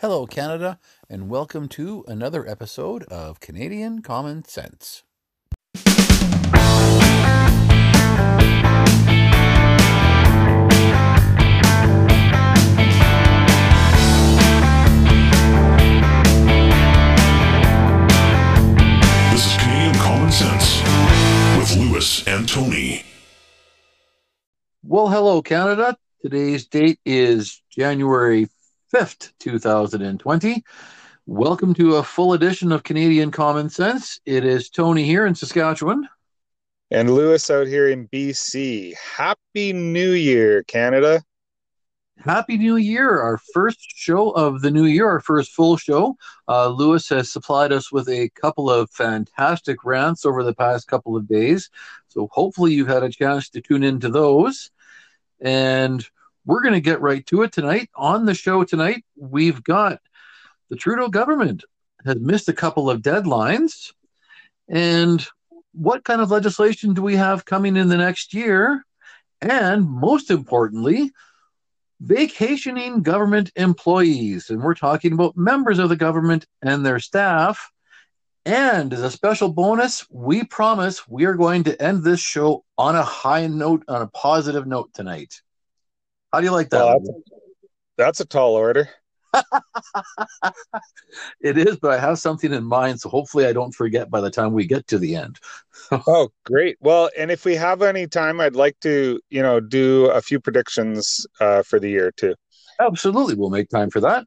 Hello, Canada, and welcome to another episode of Canadian Common Sense. This is Canadian Common Sense with Lewis and Tony. Well, hello, Canada. Today's date is January 5th, 2020. Welcome to a full edition of Canadian Common Sense. It is Tony here in Saskatchewan. And Lewis out here in BC. Happy New Year, Canada. Happy New Year, our first show of the new year, our first full show. Uh, Lewis has supplied us with a couple of fantastic rants over the past couple of days. So hopefully you've had a chance to tune into those. And we're going to get right to it tonight. On the show tonight, we've got the Trudeau government has missed a couple of deadlines. And what kind of legislation do we have coming in the next year? And most importantly, vacationing government employees. And we're talking about members of the government and their staff. And as a special bonus, we promise we are going to end this show on a high note, on a positive note tonight. How do you like that? Well, that's, that's a tall order. it is, but I have something in mind, so hopefully I don't forget by the time we get to the end. oh, great. Well, and if we have any time, I'd like to, you know, do a few predictions uh, for the year too. Absolutely, we'll make time for that.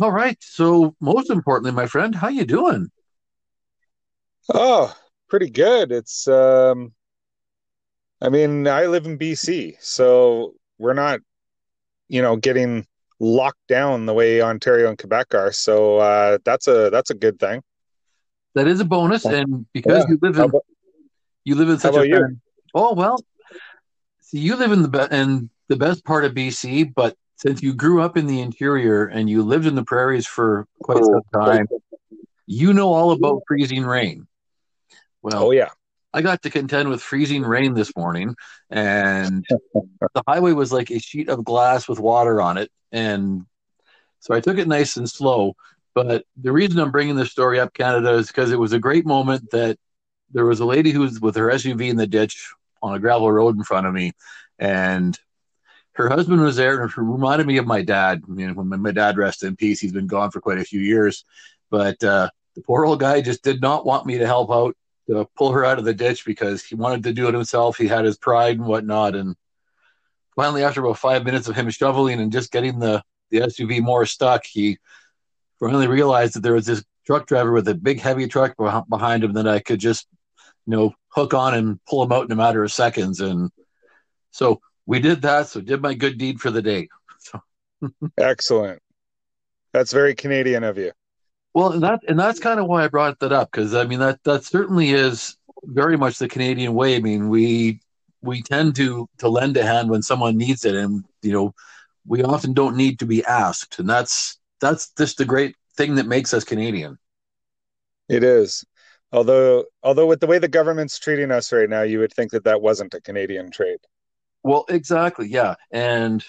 All right. So, most importantly, my friend, how you doing? Oh, pretty good. It's um I mean, I live in BC, so we're not you know, getting locked down the way Ontario and Quebec are. So uh that's a that's a good thing. That is a bonus and because Yeah. you live in about, you live in such a you? Oh, well. See, you live in the be- in the best part of BC, but since you grew up in the interior and you lived in the prairies for quite some time, you know all about freezing rain. Well, Oh yeah. I got to contend with freezing rain this morning, and the highway was like a sheet of glass with water on it. And so I took it nice and slow. But the reason I'm bringing this story up, Canada, is because it was a great moment that there was a lady who was with her SUV in the ditch on a gravel road in front of me, and her husband was there, and it reminded me of my dad. You know, when my, my dad rested in peace, he's been gone for quite a few years, but uh, the poor old guy just did not want me to help out to pull her out of the ditch because he wanted to do it himself. He had his pride and whatnot, and finally, after about five minutes of him shoveling and just getting the the SUV more stuck, he finally realized that there was this truck driver with a big heavy truck behind him that I could just you know hook on and pull him out in a matter of seconds and so we did that so did my good deed for the day Excellent. That's very Canadian of you. Well and that and that's kind of why i brought that up because i mean that that certainly is very much the canadian way i mean we we tend to to lend a hand when someone needs it and you know we often don't need to be asked and that's that's just the great thing that makes us canadian It is. Although although with the way the government's treating us right now, you would think that that wasn't a Canadian trait. Well, exactly, yeah. And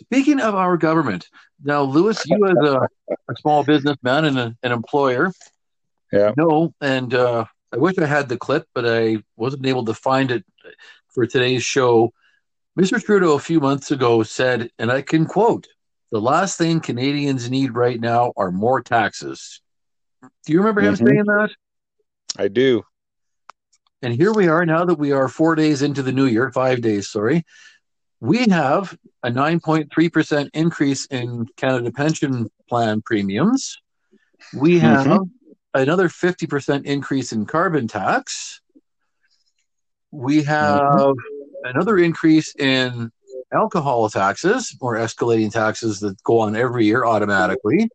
speaking of our government, now, Lewis, you as a, a small businessman and a, an employer, Yeah. no, and uh, I wish I had the clip, but I wasn't able to find it for today's show. Mr. Trudeau a few months ago said, and I can quote, "The last thing Canadians need right now are more taxes." Do you remember him Mhm. saying that? I do. And here we are now that we are four days into the new year, five days, sorry. We have a 9.3% increase in Canada Pension Plan premiums. We mm-hmm. have another 50% increase in carbon tax. We have mm-hmm. another increase in alcohol taxes or escalating taxes that go on every year automatically.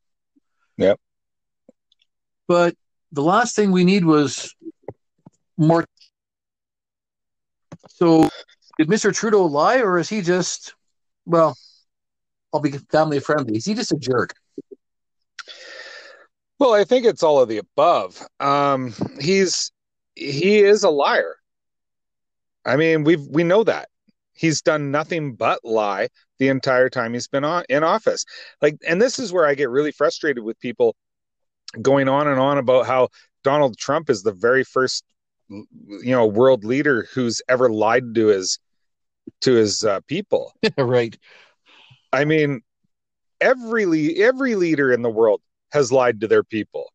Yep. But the last thing we need was more. So, did Mr. Trudeau lie, or is he just, well, I'll be family friendly. Is he just a jerk? Well, I think it's all of the above. Um, he's he is a liar. I mean, we we know that. he's done nothing but lie the entire time he's been on in office. Like, and this is where I get really frustrated with people going on and on about how Donald Trump is the very first, you know, world leader who's ever lied to his to his uh, people. right. I mean, every every leader in the world has lied to their people.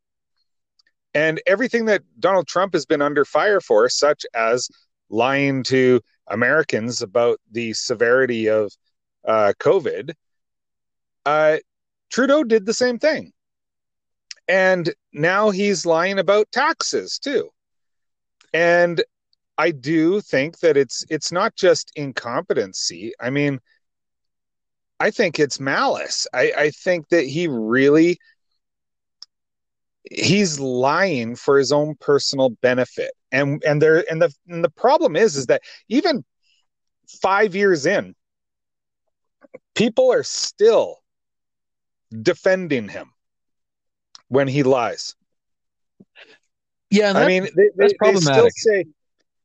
And everything that Donald Trump has been under fire for, such as lying to Americans about the severity of uh, COVID, uh, Trudeau did the same thing. And now he's lying about taxes too. And I do think that it's it's not just incompetency. I mean, I think it's malice. I, I think that he really he's lying for his own personal benefit. And and there and the and the problem is is that even five years in, people are still defending him when he lies. Yeah, I mean, they, that's they, problematic. They still say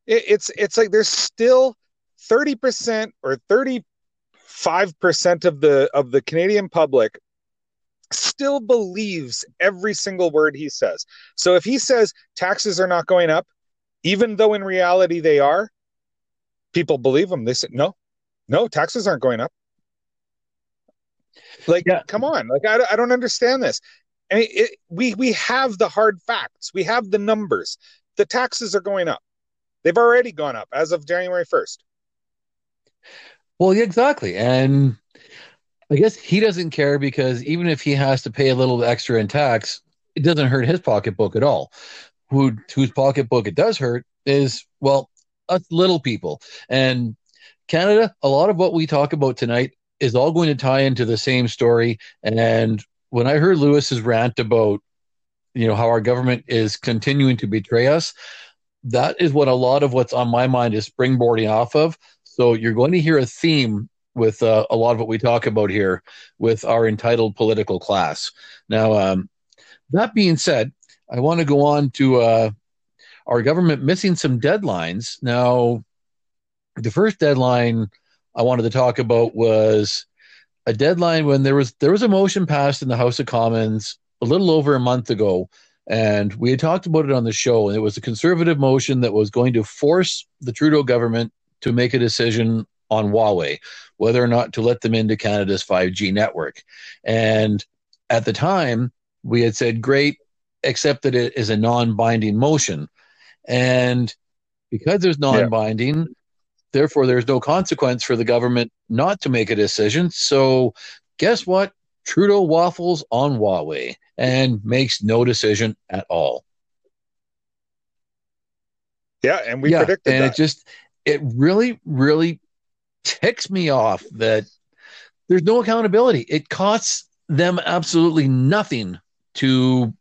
it, it's it's like there's still thirty percent or thirty five percent of the of the Canadian public still believes every single word he says. So if he says taxes are not going up, even though in reality they are, people believe him. They say no, no, taxes aren't going up. Like, yeah. come on, like I, I don't understand this. I mean, it, we we have the hard facts. We have the numbers. The taxes are going up. They've already gone up as of January first. Well, yeah, exactly, and I guess he doesn't care because even if he has to pay a little extra in tax, it doesn't hurt his pocketbook at all. Who whose pocketbook it does hurt is well us little people and Canada. A lot of what we talk about tonight is all going to tie into the same story. And when I heard Lewis's rant about you know how our government is continuing to betray us, that is what a lot of what's on my mind is springboarding off of. So you're going to hear a theme with uh, a lot of what we talk about here with our entitled political class. Now, um, that being said, I want to go on to uh, our government missing some deadlines. Now, the first deadline I wanted to talk about was a deadline when there was there was a motion passed in the House of Commons a little over a month ago, and we had talked about it on the show. And it was a conservative motion that was going to force the Trudeau government to make a decision on Huawei, whether or not to let them into Canada's 5G network. And at the time, we had said, great, except that it is a non binding motion. And because there's non binding. Therefore there's no consequence for the government not to make a decision. So, guess what? Trudeau waffles on Huawei and makes no decision at all. Yeah, and we yeah, predicted and that. it just it really, really ticks me off that there's no accountability. It costs them absolutely nothing to,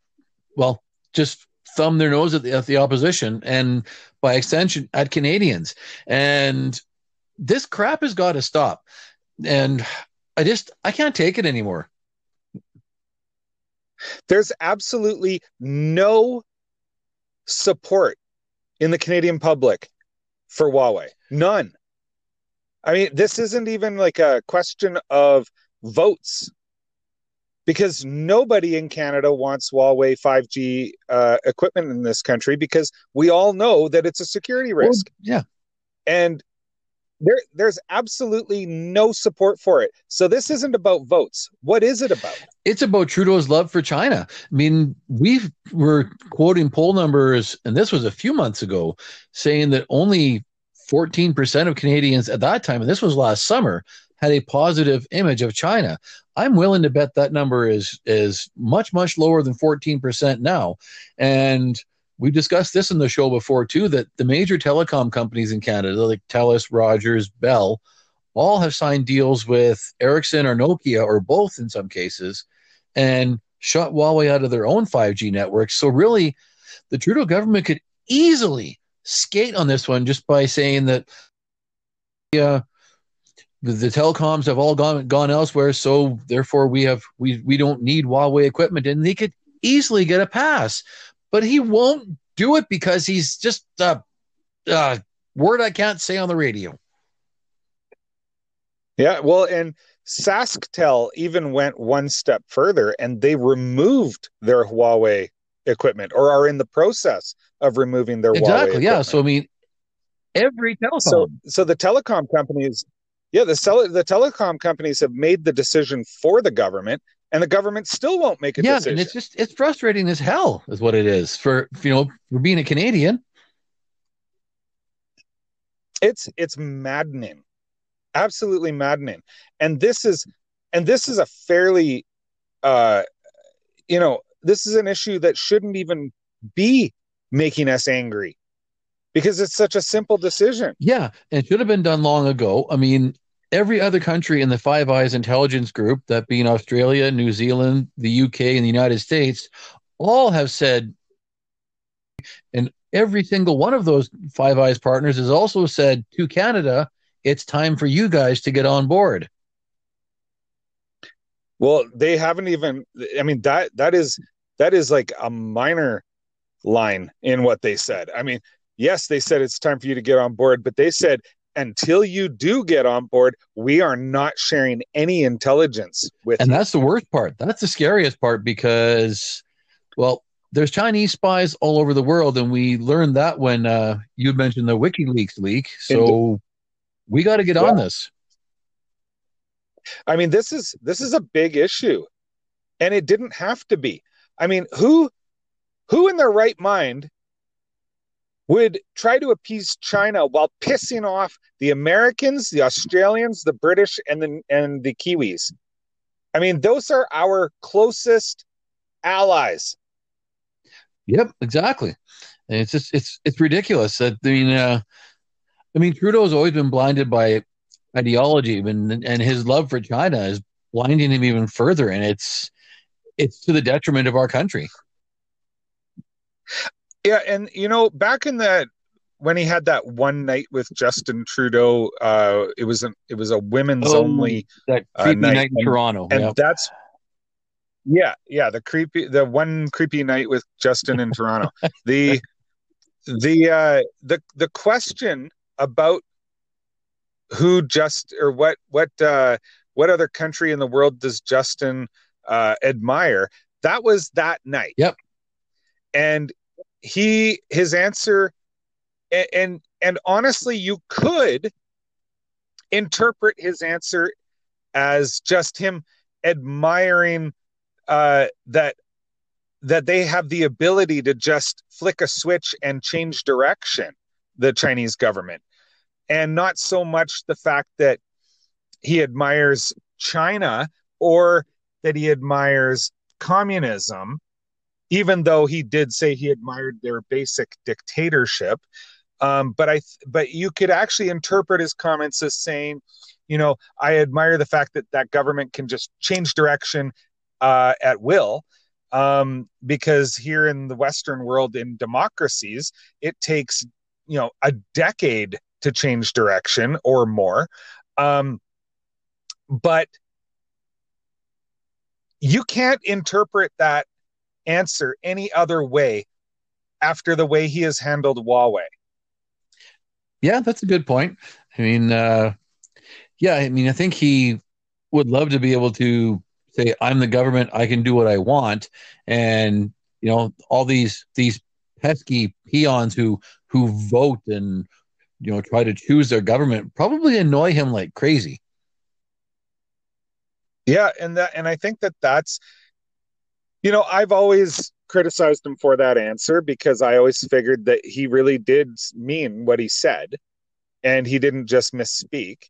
well, just thumb their nose at the, at the opposition and by extension at Canadians. And this crap has got to stop. And I just, I can't take it anymore. There's absolutely no support in the Canadian public for Huawei. None. I mean, this isn't even like a question of votes because nobody in Canada wants Huawei 5G uh, equipment in this country because we all know that it's a security risk. Well, yeah. And there, there's absolutely no support for it. So this isn't about votes. What is it about? It's about Trudeau's love for China. I mean, we were quoting poll numbers, and this was a few months ago, saying that only 14% of Canadians at that time, and this was last summer, had a positive image of China. I'm willing to bet that number is is much much lower than 14% now. And we've discussed this in the show before too that the major telecom companies in Canada like TELUS, Rogers, Bell all have signed deals with Ericsson or Nokia or both in some cases and shut Huawei out of their own 5G networks. So really the Trudeau government could easily skate on this one just by saying that yeah the, the telecoms have all gone gone elsewhere so therefore we have we we don't need Huawei equipment and he could easily get a pass but he won't do it because he's just a uh, uh, word I can't say on the radio Yeah, well, and SaskTel even went one step further and they removed their Huawei equipment or are in the process of removing their exactly. Huawei yeah. So I mean, every telecom. so so the telecom companies yeah the cell, the telecom companies have made the decision for the government and the government still won't make a yeah, decision. Yeah, and it's just it's frustrating as hell, is what it is for you know for being a Canadian. it's it's maddening. Absolutely maddening. And this is and this is a fairly uh you know this is an issue that shouldn't even be making us angry because it's such a simple decision Yeah, and it should have been done long ago. I mean, every other country in the Five Eyes intelligence group, that being Australia, New Zealand, the UK, and the United States, all have said, and every single one of those Five Eyes partners has also said to Canada, it's time for you guys to get on board. well they haven't even i mean that that is that is like a minor line in what they said i mean yes they said it's time for you to get on board but they said until you do get on board we are not sharing any intelligence with And you that's the worst part. That's the scariest part because, well, there's Chinese spies all over the world, and we learned that when uh, you mentioned the WikiLeaks leak. So we got to get on this. I mean, this is this is a big issue, and it didn't have to be. I mean, who who in their right mind would try to appease China while pissing off the Americans, the Australians, the British, and the and the Kiwis? I mean, those are our closest allies. Yep, exactly. And it's just it's it's ridiculous. That I mean, uh, I mean, Trudeau's always been blinded by ideology, and and his love for China is blinding him even further, and it's it's to the detriment of our country. Yeah, and you know, back in that when he had that one night with Justin Trudeau, uh, it was an it was a women's Oh, only That Uh, night night in and- Toronto. and Yep. that's yeah yeah the creepy the one creepy night with justin in toronto the the uh the the question about who just or what what uh what other country in the world does justin uh admire that was that night Yep. and he his answer and and, and honestly you could interpret his answer as just him admiring uh, that that they have the ability to just flick a switch and change direction, the Chinese government, and not so much the fact that he admires China or that he admires communism, even though he did say he admired their basic dictatorship. Um, but I, but you could actually interpret his comments as saying, you know, I admire the fact that that government can just change direction uh, at will. Um, because here in the Western world, in democracies, it takes, you know, a decade to change direction or more. Um, but you can't interpret that answer any other way after the way he has handled Huawei. Yeah, that's a good point. I mean, uh, yeah, I mean, I think he would love to be able to say, "I'm the government. I can do what I want," and you know, all these these pesky peons who who vote and you know try to choose their government probably annoy him like crazy. Yeah, and that and I think that that's you know, I've always criticized him for that answer because I always figured that he really did mean what he said and he didn't just misspeak.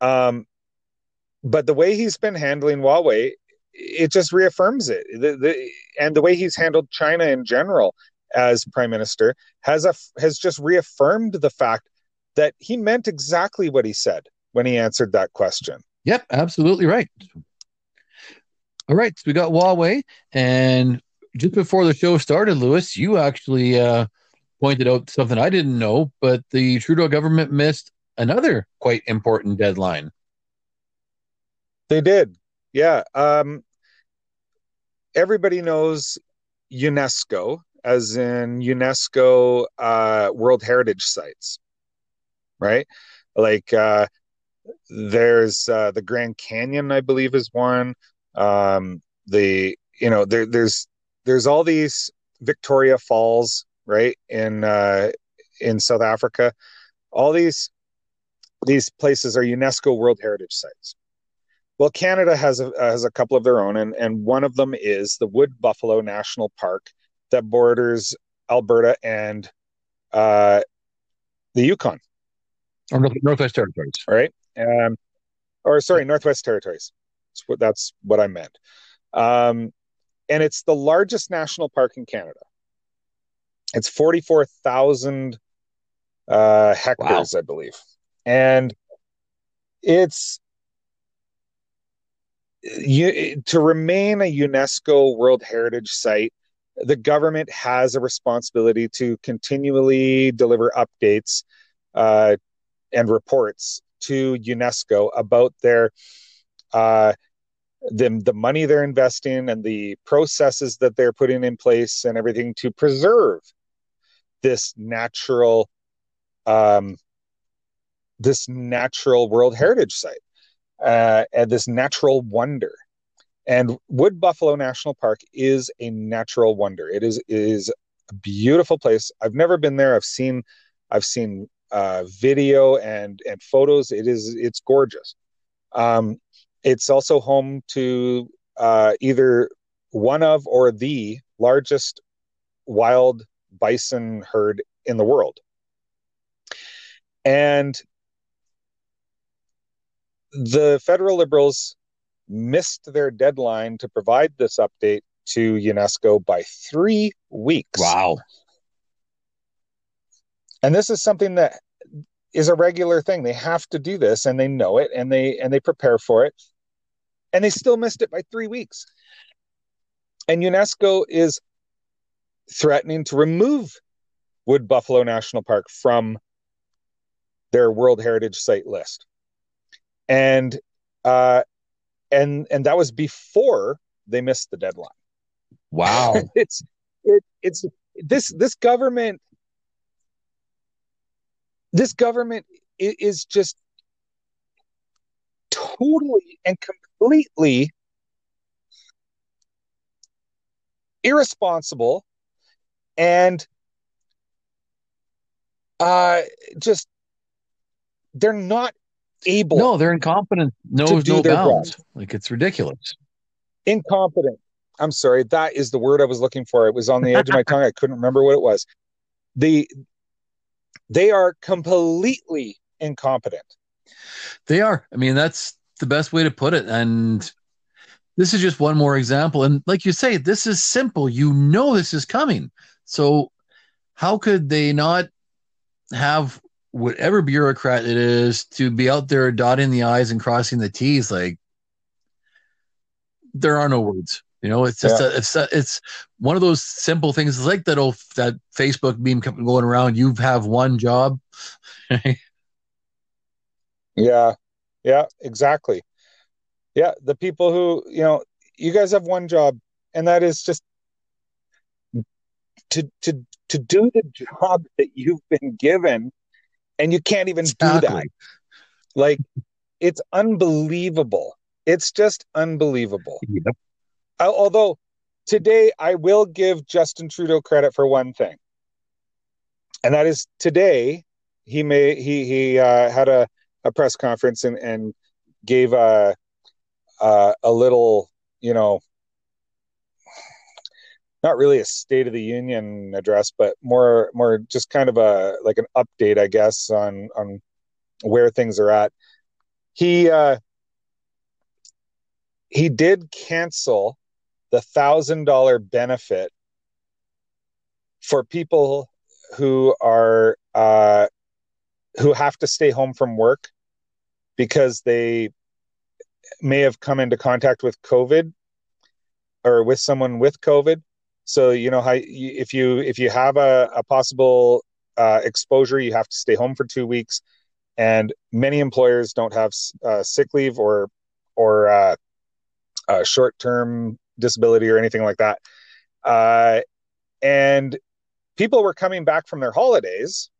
Um but the way he's been handling Huawei, it just reaffirms it. The, the, and the way he's handled China in general as prime minister has a has just reaffirmed the fact that he meant exactly what he said when he answered that question. Yep, absolutely right. All right, so we got Huawei, and just before the show started, Lewis, you actually uh, pointed out something I didn't know, but the Trudeau government missed another quite important deadline. They did. Yeah. Um, everybody knows UNESCO, as in UNESCO uh, World Heritage Sites, right? Like uh, there's uh, the Grand Canyon, I believe, is one. Um, the you know there, there's there's all these Victoria Falls, right in uh, in South Africa. All these these places are UNESCO World Heritage Sites. Well, Canada has a, has a couple of their own, and, and one of them is the Wood Buffalo National Park that borders Alberta and uh, the Yukon. Or Northwest Territories. Right. Um, or sorry, Northwest Territories. That's what, that's what I meant. Um, and it's the largest national park in Canada. It's 44,000 uh, hectares, wow. I believe. And it's you, to remain a UNESCO World Heritage Site, the government has a responsibility to continually deliver updates uh, and reports to UNESCO about their uh, the, the money they're investing and the processes that they're putting in place and everything to preserve this natural um, this natural World Heritage Site uh, and this natural wonder. And Wood Buffalo National Park is a natural wonder. It is is a beautiful place. I've never been there. I've seen I've seen uh, video and and photos. It is it's gorgeous. Um, it's also home to uh, either one of or the largest wild bison herd in the world. And the federal liberals missed their deadline to provide this update to UNESCO by three weeks. Wow. And this is something that is a regular thing. They have to do this and they know it and they and they prepare for it. And they still missed it by three weeks. And UNESCO is threatening to remove Wood Buffalo National Park from their World Heritage Site list and uh, and and that was before they missed the deadline. Wow, it's it, it's this this government this government is just totally and completely irresponsible and uh just they're not able. No, they're incompetent. No, no bounds. Job. Like it's ridiculous. Incompetent. I'm sorry. That is the word I was looking for. It was on the edge of my tongue. I couldn't remember what it was. The they are completely incompetent. They are. I mean, that's the best way to put it. And this is just one more example. And like you say, this is simple. You know this is coming. So how could they not have whatever bureaucrat it is to be out there dotting the i's and crossing the t's like there are no words you know it's just yeah. a, it's a, it's one of those simple things it's like that old that facebook meme going around you have one job yeah yeah exactly yeah the people who you know you guys have one job and that is just to to to do the job that you've been given and you can't even exactly. do that. Like it's unbelievable. It's just unbelievable. Yep. I, although today I will give Justin Trudeau credit for one thing, and that is today he may he he uh, had a, a press conference and and gave a a, a little you know not really a state of the union address, but more more just kind of a like an update, I guess, on on where things are at. He uh, he did cancel the thousand dollar benefit for people who are uh, who have to stay home from work because they may have come into contact with COVID or with someone with COVID. So you know how if you if you have a, a possible uh, exposure, you have to stay home for two weeks, and many employers don't have uh, sick leave or or uh, short term disability or anything like that. Uh, and people were coming back from their holidays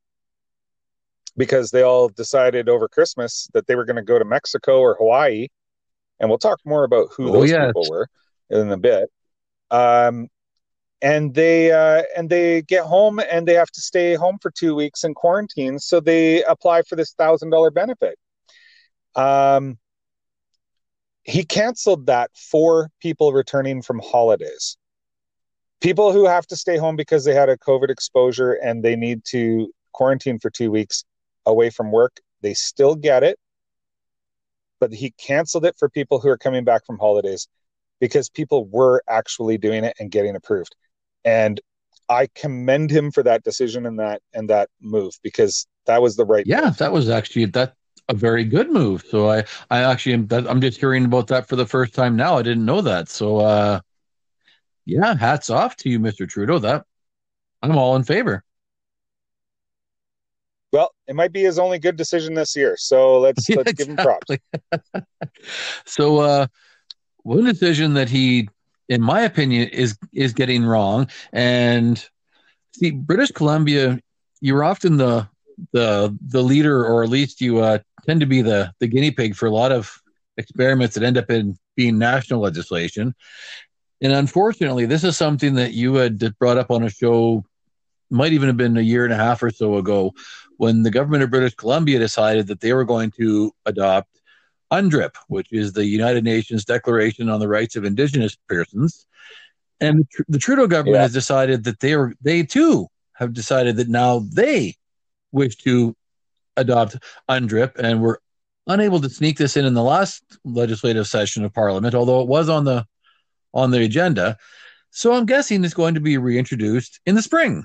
because they all decided over Christmas that they were going to go to Mexico or Hawaii, and we'll talk more about who Oh, those yes. people were in a bit. Um, and they uh, and they get home and they have to stay home for two weeks in quarantine, so they apply for this thousand dollar benefit. Um, he canceled that for people returning from holidays. People who have to stay home because they had a COVID exposure and they need to quarantine for two weeks away from work, they still get it. But he canceled it for people who are coming back from holidays because people were actually doing it and getting approved. And I commend him for that decision and that and that move because that was the right Yeah, that was actually that a very good move. So I, I actually am. That, I'm just hearing about that for the first time now. I didn't know that. So, uh, yeah, hats off to you, Mr. Trudeau. That I'm all in favor. Well, it might be his only good decision this year. So let's Yeah, let's give him props. so, uh, one decision that he, in my opinion, is is getting wrong. And see, British Columbia, you're often the the the leader, or at least you uh, tend to be the the guinea pig for a lot of experiments that end up in being national legislation. And unfortunately, this is something that you had brought up on a show, might even have been a year and a half or so ago, when the government of British Columbia decided that they were going to adopt UNDRIP, which is the United Nations Declaration on the Rights of Indigenous Persons. And the, Trudeau government Yeah. has decided that they are they too have decided that now they wish to adopt UNDRIP, and were unable to sneak this in in the last legislative session of Parliament, although it was on the on the agenda. So I'm guessing it's going to be reintroduced in the spring.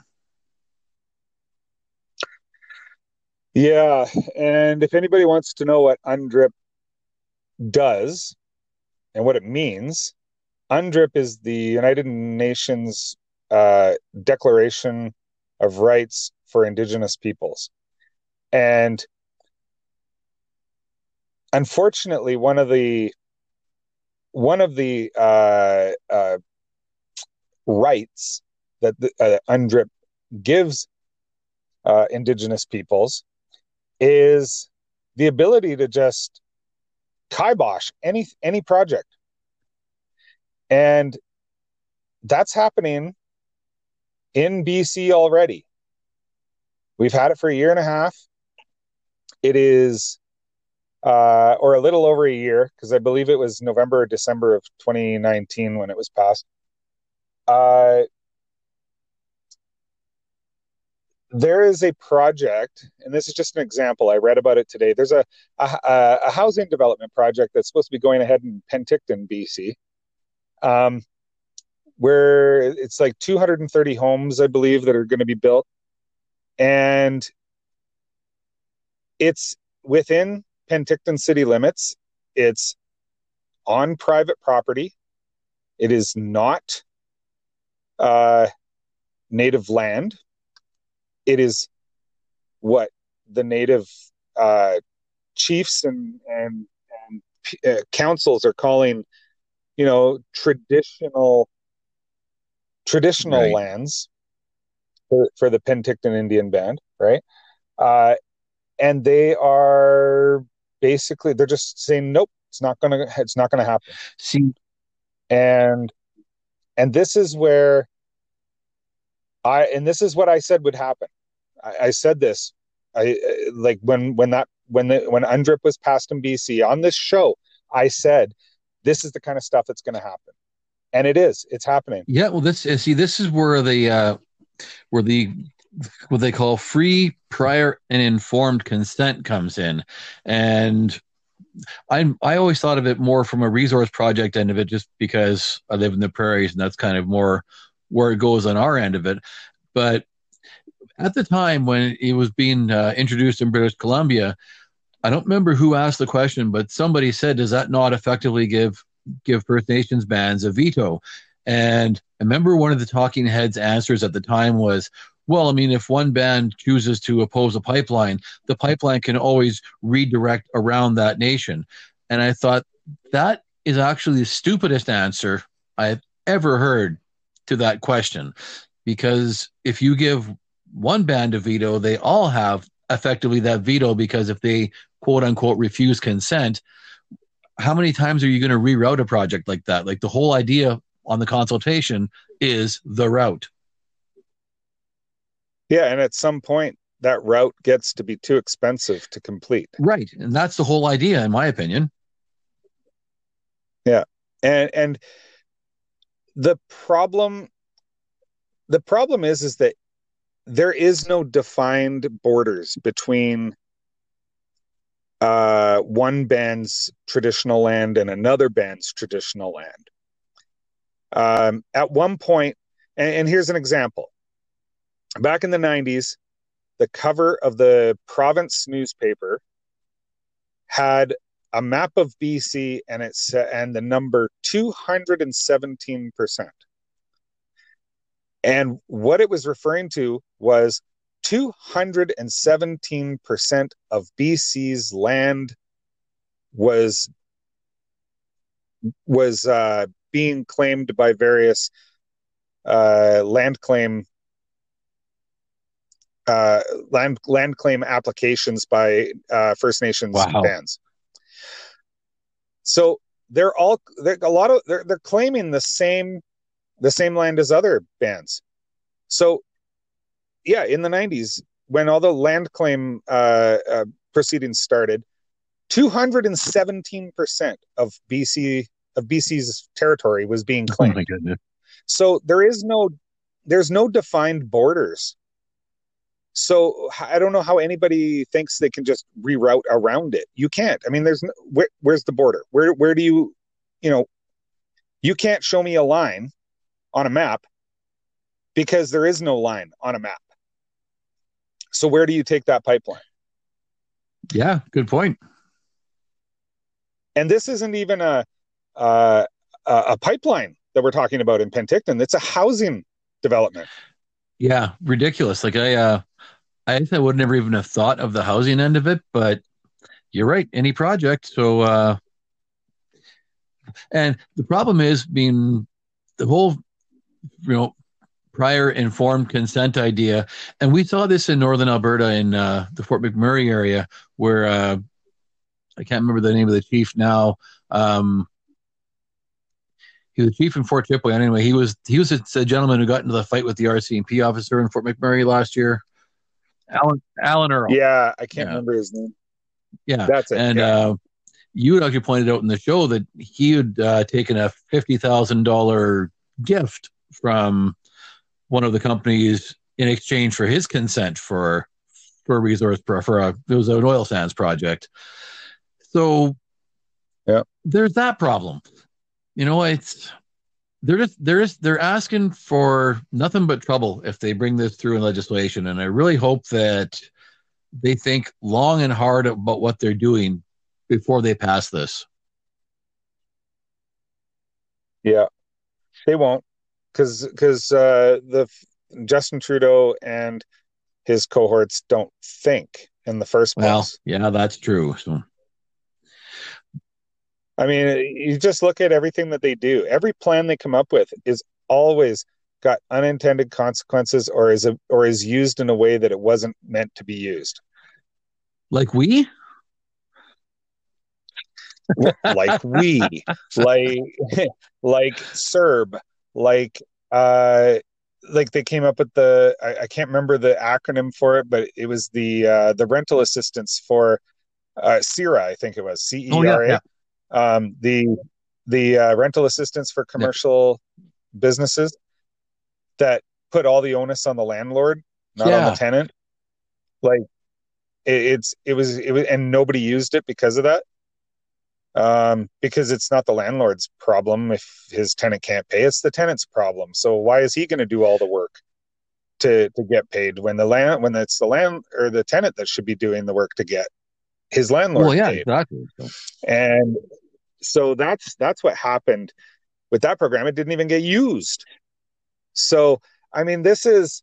Yeah, and if anybody wants to know what UNDRIP does and what it means, UNDRIP is the United Nations uh, Declaration of Rights for Indigenous Peoples. And unfortunately, one of the one of the uh, uh, rights that the, uh, UNDRIP gives uh, Indigenous peoples is the ability to just kibosh any any project. And that's happening in BC already. We've had it for a year and a half. It is uh, or a little over a year because I believe it was November or December of 2019 when it was passed. Uh, there is a project, and this is just an example. I read about it today. There's a a, a housing development project that's supposed to be going ahead in Penticton, BC, um, where it's like 230 homes, I believe, that are going to be built, and it's within Penticton city limits. It's on private property. It is not uh, native land it is what the native uh, chiefs and and and uh, councils are calling, you know, traditional traditional Right. lands for, for the Penticton Indian Band, right? Uh, and they are basically they're just saying nope, it's not gonna it's not gonna happen See, and and this is where i and this is what i said would happen i, I said this i uh, like when when that when the when undrip was passed in bc on this show i said this is the kind of stuff that's going to happen. And it is it's happening. Yeah, well, this see, this is where the uh, where the what they call free, prior, and informed consent comes in, and I I always thought of it more from a resource project end of it, just because I live in the prairies, and that's kind of more where it goes on our end of it. But at the time when it was being uh, introduced in British Columbia, I don't remember who asked the question, but somebody said, "Does that not effectively give give First Nations bands a veto?" And I remember one of the talking heads' answers at the time was, "Well, I mean, if one band chooses to oppose a pipeline, the pipeline can always redirect around that nation." And I thought that is actually the stupidest answer I've ever heard to that question, because if you give one band a veto, they all have effectively that veto because if they quote unquote refuse consent, how many times are you going to reroute a project like that? Like the whole idea on the consultation is the route. Yeah, and at some point that route gets to be too expensive to complete. Right, and that's the whole idea, in my opinion. Yeah, and and the problem, the problem is, is that there is no defined borders between uh, one band's traditional land and another band's traditional land. Um, at one point, and, and here's an example. Back in the 90s, the cover of the province newspaper had a map of BC and it's and the number 217%. And what it was referring to was 217% of BC's land was was uh, being claimed by various uh, land claim uh, land land claim applications by uh, First Nations wow. bands. So they're all they're, a lot of they're they're claiming the same the same land as other bands. So yeah, in the 90s, when all the land claim uh, uh, proceedings started, 217% of BC of BC's territory was being claimed. Oh my goodness. So there is no there's no defined borders. So I don't know how anybody thinks they can just reroute around it. You can't. I mean, there's no, where, where's the border? Where where do you, you know, you can't show me a line on a map because there is no line on a map. So where do you take that pipeline? Yeah, good point. And this isn't even a a, a pipeline that we're talking about in Penticton. It's a housing development. Yeah, ridiculous. Like I, uh, I guess I would never even have thought of the housing end of it, but you're right. Any project. So, uh, and the problem is being the whole, you know, prior informed consent idea. And we saw this in northern Alberta in uh, the Fort McMurray area, where uh, I can't remember the name of the chief now. Um, he was chief in Fort Chipewyan. Anyway, he was he was a, a, gentleman who got into the fight with the RCMP officer in Fort McMurray last year. Alan Alan Earl. Yeah, I can't yeah. remember his name. Yeah, that's it. And yeah. uh, you had actually pointed out in the show that he had uh, taken a fifty thousand dollar gift from one of the companies in exchange for his consent for for a resource for, for a it was an oil sands project. So yeah, there's that problem. You know, it's they're just they're just they're asking for nothing but trouble if they bring this through in legislation. And I really hope that they think long and hard about what they're doing before they pass this. Yeah, they won't because because uh, the Justin Trudeau and his cohorts don't think in the first place. Well, yeah, that's true. So. I mean, you just look at everything that they do. Every plan they come up with is always got unintended consequences, or is a, or is used in a way that it wasn't meant to be used. Like we, like we, like like CERB, like uh like they came up with the I, I, can't remember the acronym for it, but it was the uh the rental assistance for uh CERA, I think it was C E R A. Oh, yeah, yeah. Um the the uh, rental assistance for commercial yeah. businesses that put all the onus on the landlord, not on the tenant. Like it, it's it was it was and nobody used it because of that um, because it's not the landlord's problem if his tenant can't pay; it's the tenant's problem. So why is he going to do all the work to to get paid when the land when it's the land or the tenant that should be doing the work to get his landlord? Well, yeah, paid. exactly. And so that's that's what happened with that program. It didn't even get used. So I mean, this is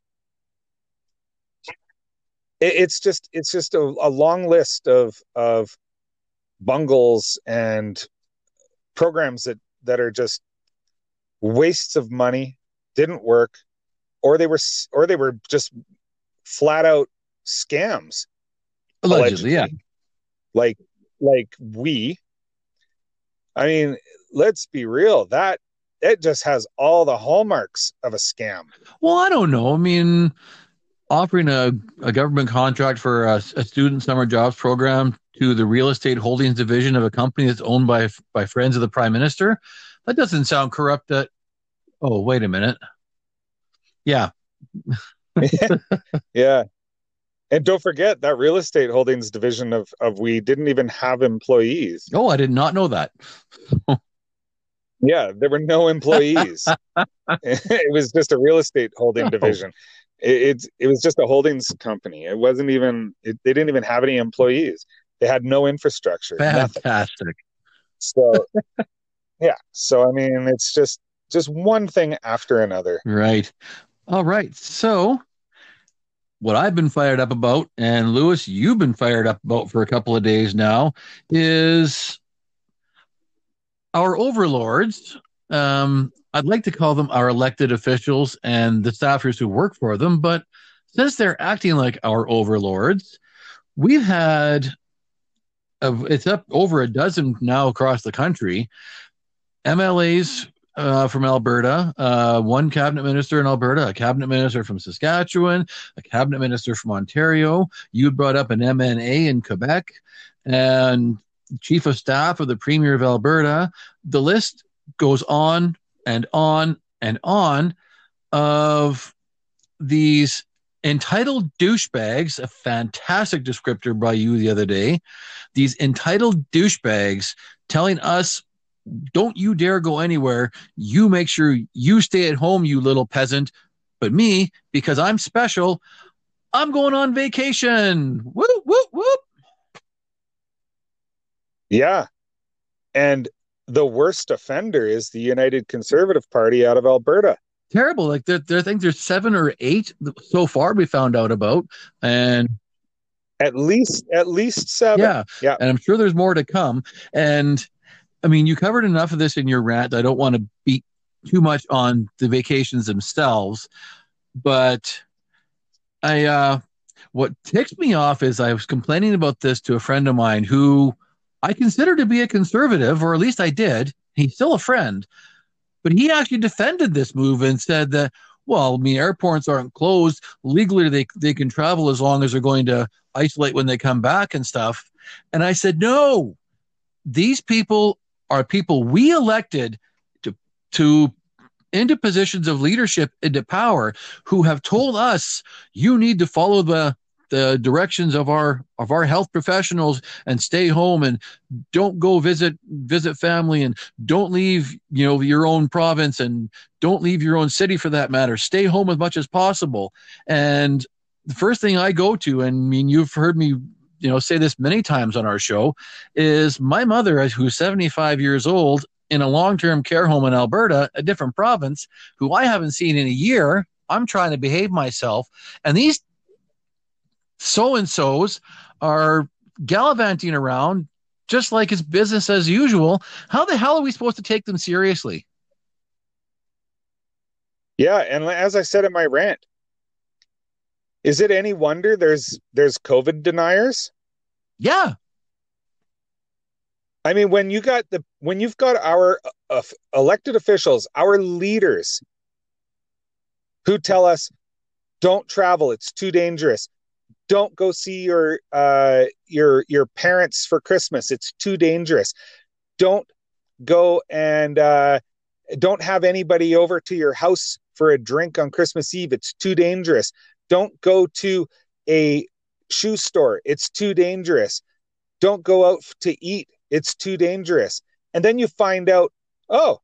it's just it's just a, a long list of of bungles and programs that that are just wastes of money didn't work or they were or they were just flat out scams Allegedly, yeah. Like like we. I mean, let's be real. That it just has all the hallmarks of a scam. Well, I don't know. I mean, offering a, a government contract for a, a student summer jobs program to the real estate holdings division of a company that's owned by by friends of the prime minister, that doesn't sound corrupt. That oh, wait a minute. Yeah. yeah. And don't forget that real estate holdings division of, of we didn't even have employees. Oh, I did not know that. yeah, there were no employees. it was just a real estate holding oh. division. It, it, it was just a holdings company. It wasn't even it, they didn't even have any employees. They had no infrastructure. Fantastic. Nothing. So yeah, so I mean, it's just just one thing after another. Right. All right. So what I've been fired up about, and Lewis, you've been fired up about for a couple of days now, is our overlords. Um, I'd like to call them our elected officials and the staffers who work for them, but since they're acting like our overlords, we've had a, it's up over a dozen now across the country MLAs uh, from Alberta, uh, one cabinet minister in Alberta, a cabinet minister from Saskatchewan, a cabinet minister from Ontario. You brought up an MNA in Quebec, and chief of staff of the premier of Alberta. The list goes on and on and on of these entitled douchebags, a fantastic descriptor by you the other day. These entitled douchebags telling us don't you dare go anywhere. You make sure you stay at home, you little peasant. But me, because I'm special, I'm going on vacation. Whoop, whoop, whoop. Yeah. And the worst offender is the United Conservative Party out of Alberta. Terrible. Like there, there I think there's seven or eight so far we found out about. And at least at least seven. Yeah. Yeah. And I'm sure there's more to come. And I mean, you covered enough of this in your rant. I don't want to beat too much on the vacations themselves, but I uh what ticks me off is I was complaining about this to a friend of mine who I consider to be a conservative, or at least I did. He's still a friend, but he actually defended this move and said that, well, I mean, airports aren't closed legally; they they can travel as long as they're going to isolate when they come back and stuff. And I said, no, these people are people we elected to to into positions of leadership into power who have told us you need to follow the the directions of our of our health professionals and stay home and don't go visit visit family and don't leave you know your own province and don't leave your own city for that matter. Stay home as much as possible. And the first thing i go to and i mean you've heard me you know say this many times on our show is my mother who's 75 years old in a long-term care home in Alberta, a different province, who I haven't seen in a year. I'm trying to behave myself, and these so and so's are gallivanting around just like it's business as usual. How the hell are we supposed to take them seriously? Yeah, and as I said in my rant, is it any wonder there's there's COVID deniers? Yeah. I mean, when you got the when you've got our uh, elected officials, our leaders, who tell us, "Don't travel; it's too dangerous. Don't go see your uh, your your parents for Christmas; it's too dangerous. Don't go and uh, don't have anybody over to your house for a drink on Christmas Eve; it's too dangerous. Don't go to a shoe store. It's too dangerous. Don't go out to eat. It's too dangerous. And then you find out, oh,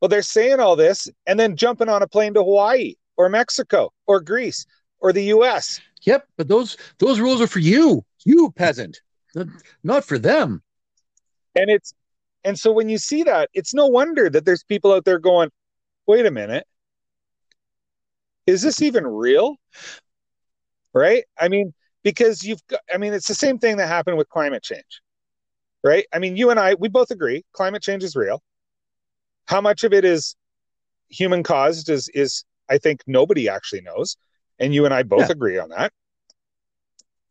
well, they're saying all this and then jumping on a plane to Hawaii or Mexico or Greece or the US. Yep, but those those rules are for you, you peasant, not for them. And it's and so when you see that, it's no wonder that there's people out there going, "Wait a minute is this even real? Right? I mean, because you've got, I mean, it's the same thing that happened with climate change. Right? I mean, you and I, we both agree climate change is real. How much of it is human caused is is I think nobody actually knows. And you and I both yeah. agree on that.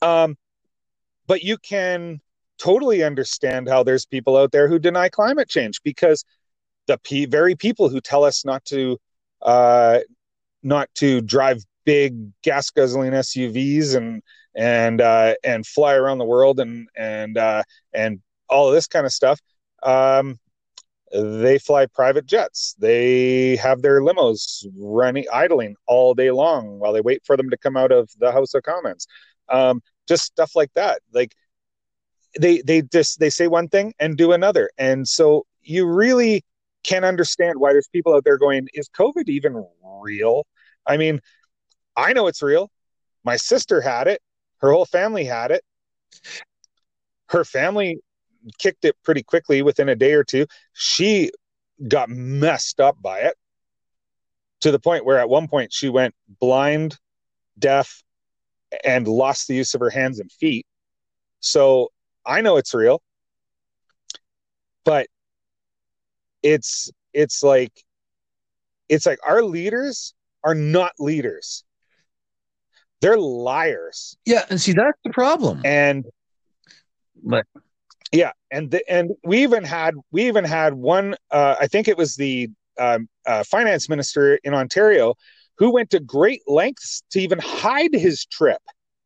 Um but you can totally understand how there's people out there who deny climate change because the p- very people who tell us not to uh, not to drive big gas guzzling SUVs and and uh, and fly around the world and and uh, and all of this kind of stuff. Um, they fly private jets. They have their limos running idling all day long while they wait for them to come out of the House of Commons. Um, just stuff like that. Like they they just they say one thing and do another, and so you really can understand why there's people out there going, "Is COVID even real?" I mean, I know it's real. My sister had it. Her whole family had it. Her family kicked it pretty quickly within a day or two. She got messed up by it to the point where at one point she went blind, deaf, and lost the use of her hands and feet. So I know it's real, but it's it's like it's like our leaders are not leaders. They're liars. Yeah, and see that's the problem. And but yeah, and the, and we even had we even had one. Uh, I think it was the um, uh, finance minister in Ontario who went to great lengths to even hide his trip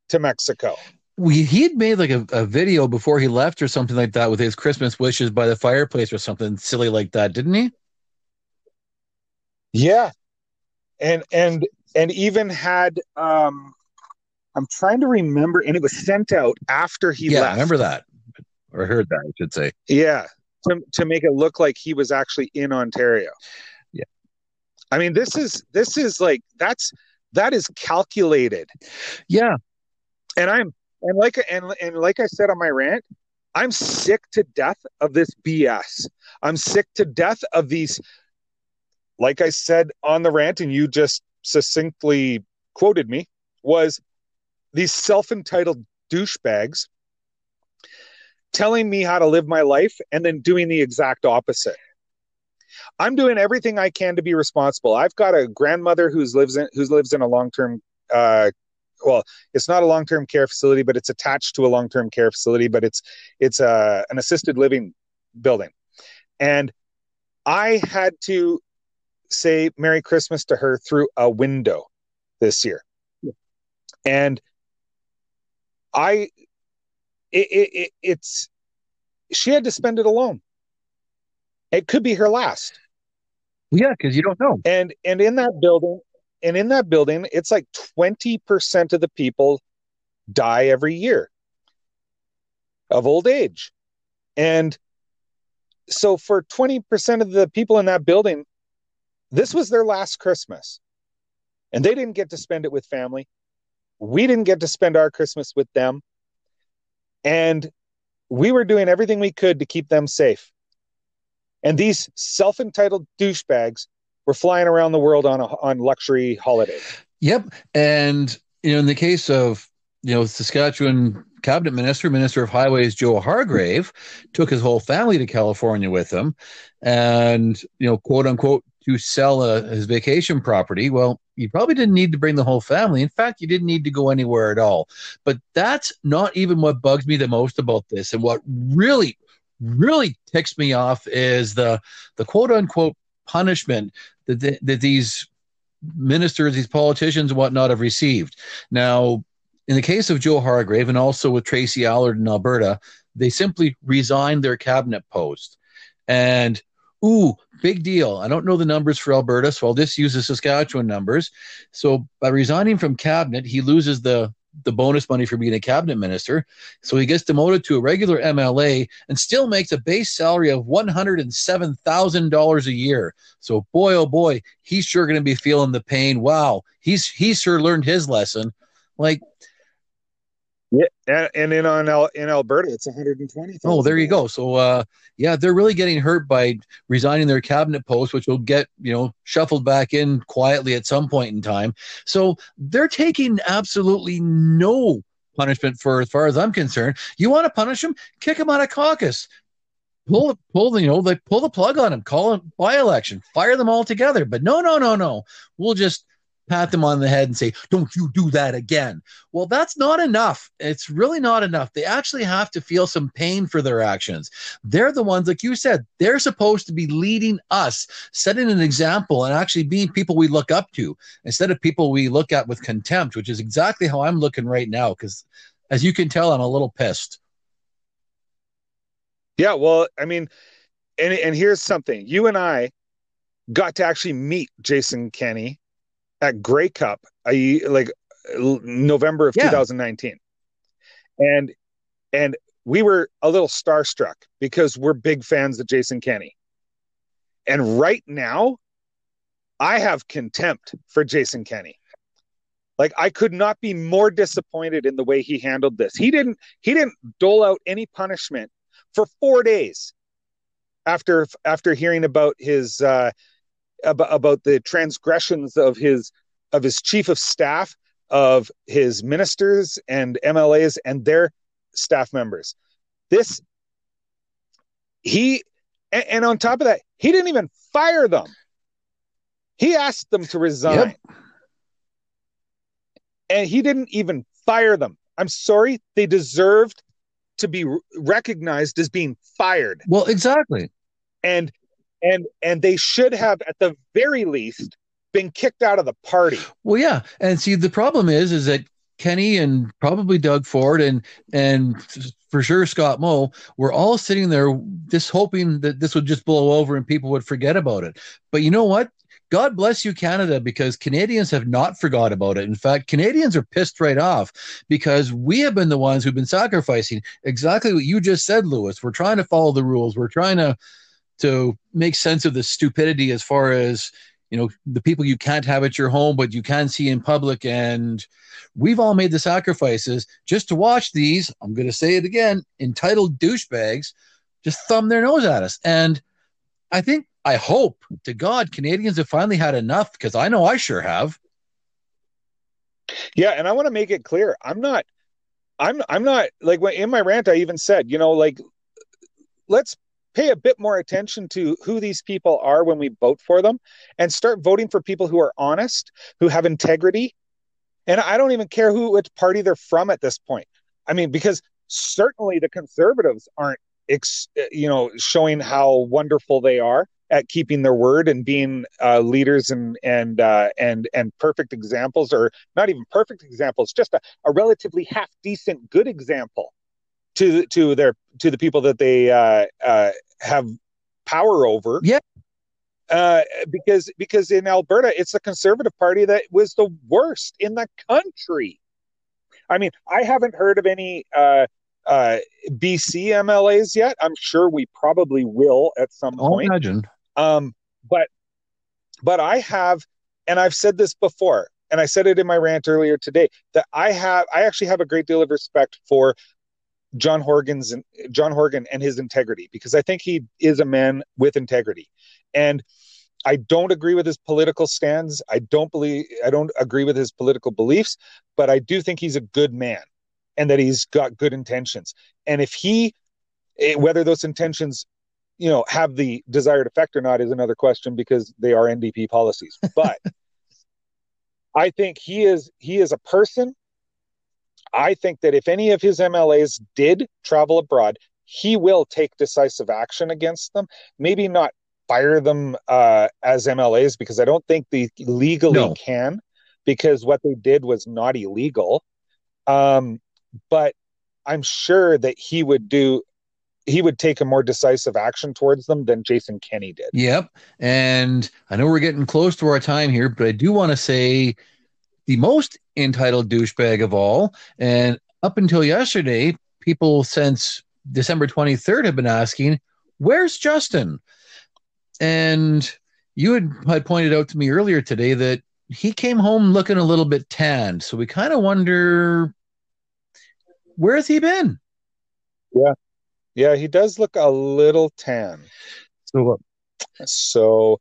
to Mexico. we he'd made like a, a video before he left or something like that with his Christmas wishes by the fireplace or something silly like that, didn't he? Yeah, and and and even had um, I'm trying to remember, and it was sent out after he yeah, left. I remember that. Or heard that, I should say. Yeah, to to make it look like he was actually in Ontario. Yeah. I mean, this is this is like that's that is calculated, Yeah. and I'm and like and and like I said on my rant, I'm sick to death of this BS. I'm sick to death of these. Like I said on the rant, and you just succinctly quoted me, was these self-entitled douchebags telling me how to live my life and then doing the exact opposite. I'm doing everything I can to be responsible. I've got a grandmother who's lives in who lives in a long-term uh well, it's not a long-term care facility, but it's attached to a long-term care facility, but it's it's a an assisted living building. And I had to say Merry Christmas to her through a window this year. And I it, it, it, it's she had to spend it alone. It could be her last. Yeah, because you don't know. And and in that building, and in that building, it's like 20% of the people die every year of old age. And so for 20% of the people in that building, this was their last Christmas. And they didn't get to spend it with family. We didn't get to spend our Christmas with them. And we were doing everything we could to keep them safe. And these self entitled douchebags were flying around the world on, a, on luxury holidays. Yep. And you know, in the case of you know Saskatchewan cabinet minister, minister of highways Joe Hargrave, took his whole family to California with him, and you know, quote unquote, to sell a, his vacation property. Well, you probably didn't need to bring the whole family. In fact, you didn't need to go anywhere at all. But that's not even what bugs me the most about this, and what really, really ticks me off is the the quote unquote punishment that the, that these ministers, these politicians, and whatnot have received. Now, in the case of Joe Hargrave and also with Tracy Allard in Alberta, they simply resigned their cabinet post. And ooh, big deal. I don't know the numbers for Alberta, so I'll just use the Saskatchewan numbers. So by resigning from cabinet, he loses the the bonus money for being a cabinet minister. So he gets demoted to a regular MLA and still makes a base salary of $107,000 a year. So boy, oh boy, he's sure going to be feeling the pain. Wow. He's, he's sure learned his lesson. Like, Yeah, and, and in on Al, in Alberta, it's one hundred and twenty. oh, there you go. So, uh, yeah, they're really getting hurt by resigning their cabinet post, which will get, you know, shuffled back in quietly at some point in time. So they're taking absolutely no punishment for, as far as I'm concerned. You want to punish them? Kick them out of caucus. Pull, pull, the, you know, like pull the plug on them. Call a by election. Fire them all together. But no, no, no, no. We'll just pat them on the head and say, Don't you do that again. Well, that's not enough. It's really not enough. They actually have to feel some pain for their actions. They're the ones, like you said, they're supposed to be leading us, setting an example, and actually being people we look up to instead of people we look at with contempt, which is exactly how I'm looking right now. Because as you can tell, I'm a little pissed. Yeah, well, I mean, and and here's something. You and I got to actually meet Jason Kenney at Grey Cup, I like November of yeah. 2019. And and we were a little starstruck because we're big fans of Jason Kenney. And right now, I have contempt for Jason Kenney. Like I could not be more disappointed in the way he handled this. He didn't he didn't dole out any punishment for 4 days after after hearing about his uh about, about the transgressions of his of his chief of staff of his ministers and MLAs and their staff members. This he and, and on top of that, he didn't even fire them. He asked them to resign. Yep. And he didn't even fire them. I'm sorry, they deserved to be recognized as being fired. Well, exactly. And and and they should have at the very least been kicked out of the party. Well, yeah, and see the problem is is that Kenney and probably Doug Ford and and for sure Scott Moe were all sitting there just hoping that this would just blow over and people would forget about it. But you know what? God bless you, Canada, because Canadians have not forgot about it. In fact, Canadians are pissed right off because we have been the ones who've been sacrificing exactly what you just said, Lewis. We're trying to follow the rules. We're trying to to make sense of the stupidity as far as you know the people you can't have at your home but you can see in public. And we've all made the sacrifices just to watch these i'm going to say it again entitled douchebags just thumb their nose at us. And i think i hope to god canadians have finally had enough because i know i sure have. Yeah and i want to make it clear i'm not i'm i'm not like in my rant i even said you know like let's pay a bit more attention to who these people are when we vote for them and start voting for people who are honest, who have integrity. And I don't even care who which party they're from at this point. I mean, because certainly the conservatives aren't you know showing how wonderful they are at keeping their word and being uh, leaders and and uh, and and perfect examples, or not even perfect examples, just a, a relatively half decent good example to to their to the people that they uh, uh, have power over. Yeah. Uh, because because in Alberta, it's the Conservative Party that was the worst in the country. I mean, I haven't heard of any uh, uh, BC MLAs yet. I'm sure we probably will at some I'll point. Imagine. Um, but but I have, and I've said this before, and I said it in my rant earlier today that I have I actually have a great deal of respect for John Horgan's John Horgan and his integrity because I think he is a man with integrity. And I don't agree with his political stands. I don't believe I don't agree with his political beliefs, but I do think he's a good man and that he's got good intentions. And if he eh, whether those intentions you know have the desired effect or not is another question because they are NDP policies. But I think he is he is a person I think that if any of his MLAs did travel abroad, he will take decisive action against them. Maybe not fire them uh, as MLAs because I don't think they legally no. can, because what they did was not illegal. Um, but I'm sure that he would do he would take a more decisive action towards them than Jason Kenney did. Yep. And I know we're getting close to our time here, but I do want to say the most entitled douchebag of all. And up until yesterday, people since December 23rd have been asking, Where's Justin? And you had, had pointed out to me earlier today that he came home looking a little bit tanned. So we kind of wonder where has he been? Yeah. Yeah, he does look a little tan. So, so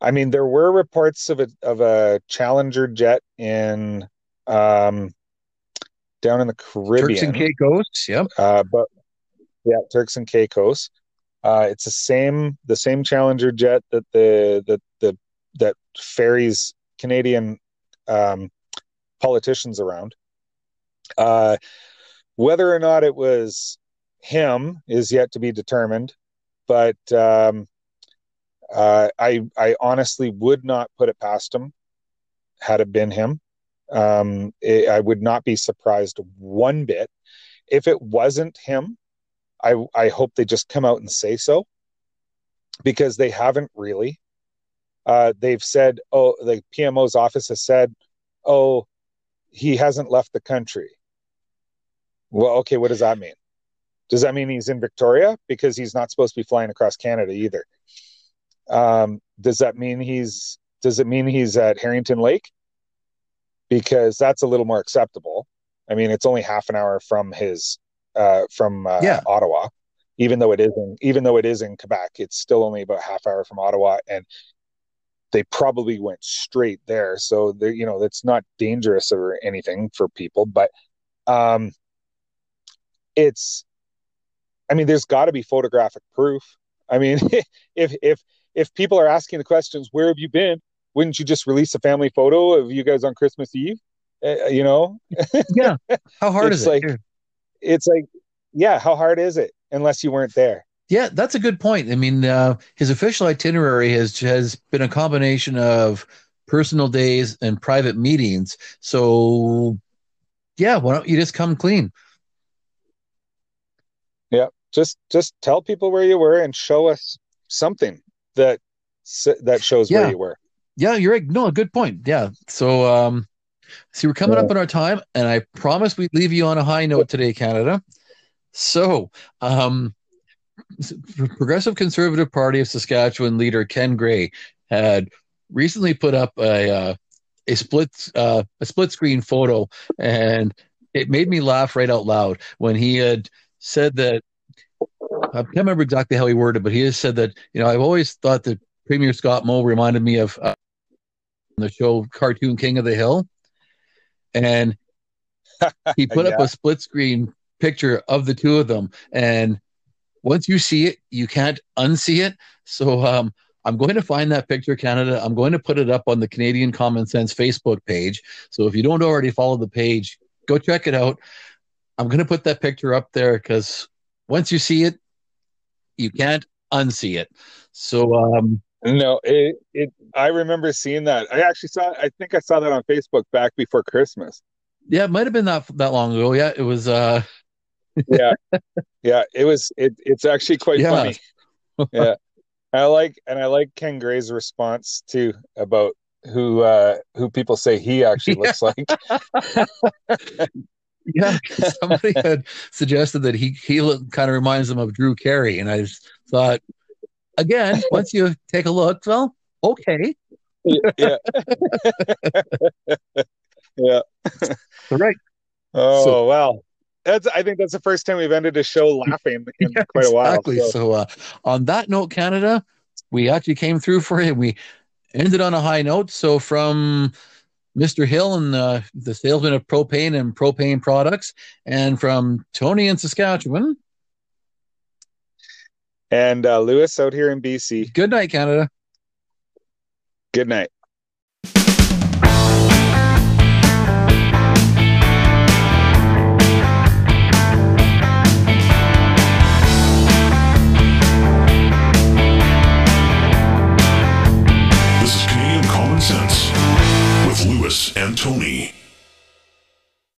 I mean, there were reports of a of a Challenger jet in um, down in the Caribbean, Turks and Caicos. Yep. Uh, but yeah, Turks and Caicos. Uh, it's the same the same Challenger jet that the that the that ferries Canadian um, politicians around. Uh, whether or not it was him is yet to be determined, but um, uh, I I honestly would not put it past him had it been him. Um, it, I would not be surprised one bit if it wasn't him. I I hope they just come out and say so because they haven't really. Uh, they've said, oh, the PMO's office has said, oh, he hasn't left the country. Well, okay, what does that mean? Does that mean he's in Victoria? Because he's not supposed to be flying across Canada either. Um, does that mean he's does it mean he's at Harrington Lake? Because that's a little more acceptable. I mean, it's only half an hour from his uh, from uh, Yeah. Ottawa, even though it is in, even though it is in Quebec, it's still only about half hour from Ottawa, and they probably went straight there. So they you know that's not dangerous or anything for people, but um, it's I mean, there's got to be photographic proof. I mean, if if if people are asking the questions, where have you been? Wouldn't you just release a family photo of you guys on Christmas Eve? Uh, you know, Yeah. How hard is it? like- it's like, yeah, how hard is it? Unless you weren't there. Yeah, that's a good point. I mean, uh, his official itinerary has has been a combination of personal days and private meetings. So, yeah, why don't you just come clean? Yeah, just just tell people where you were and show us something that that shows Yeah. where you were. Yeah, you're right. No, a good point. Yeah. So, um, see, we're coming up on our time, and I promise we'd leave you on a high note today, Canada. So, um, Progressive Conservative Party of Saskatchewan leader Ken Grey had recently put up a uh, a split uh, a split screen photo, and it made me laugh right out loud when he had said that. I can't remember exactly how he worded, it, but he has said that you know I've always thought that Premier Scott Moe reminded me of uh, the show Cartoon King of the Hill, and he put up a split screen picture of the two of them, and once you see it, you can't unsee it. So um, I'm going to find that picture, Canada. I'm going to put it up on the Canadian Common Sense Facebook page. So if you don't already follow the page, go check it out. I'm going to put that picture up there because once you see it, you can't unsee it. So um, No, it, it I remember seeing that. I actually saw I think I saw that on Facebook back before Christmas. yeah, it might have been that that long ago. Yeah, it was. Uh, Yeah. yeah, it was it it's actually quite Yeah. funny. Yeah. I like and I like Ken Grey's response too about who uh who people say he actually Yeah. looks like. Yeah, somebody had suggested that he he look, kind of reminds them of Drew Carey, and I just thought, again, once you take a look, well, okay, yeah. yeah. right, Oh So- well. That's I think that's the first time we've ended a show laughing in Yeah, quite a while. exactly. so- So, uh, on that note, Canada, we actually came through for it. We ended on a high note. So, from Mr. Hill and uh, the salesman of propane and propane products, and from Tony in Saskatchewan, and uh Lewis out here in BC. good night, Canada. Good night.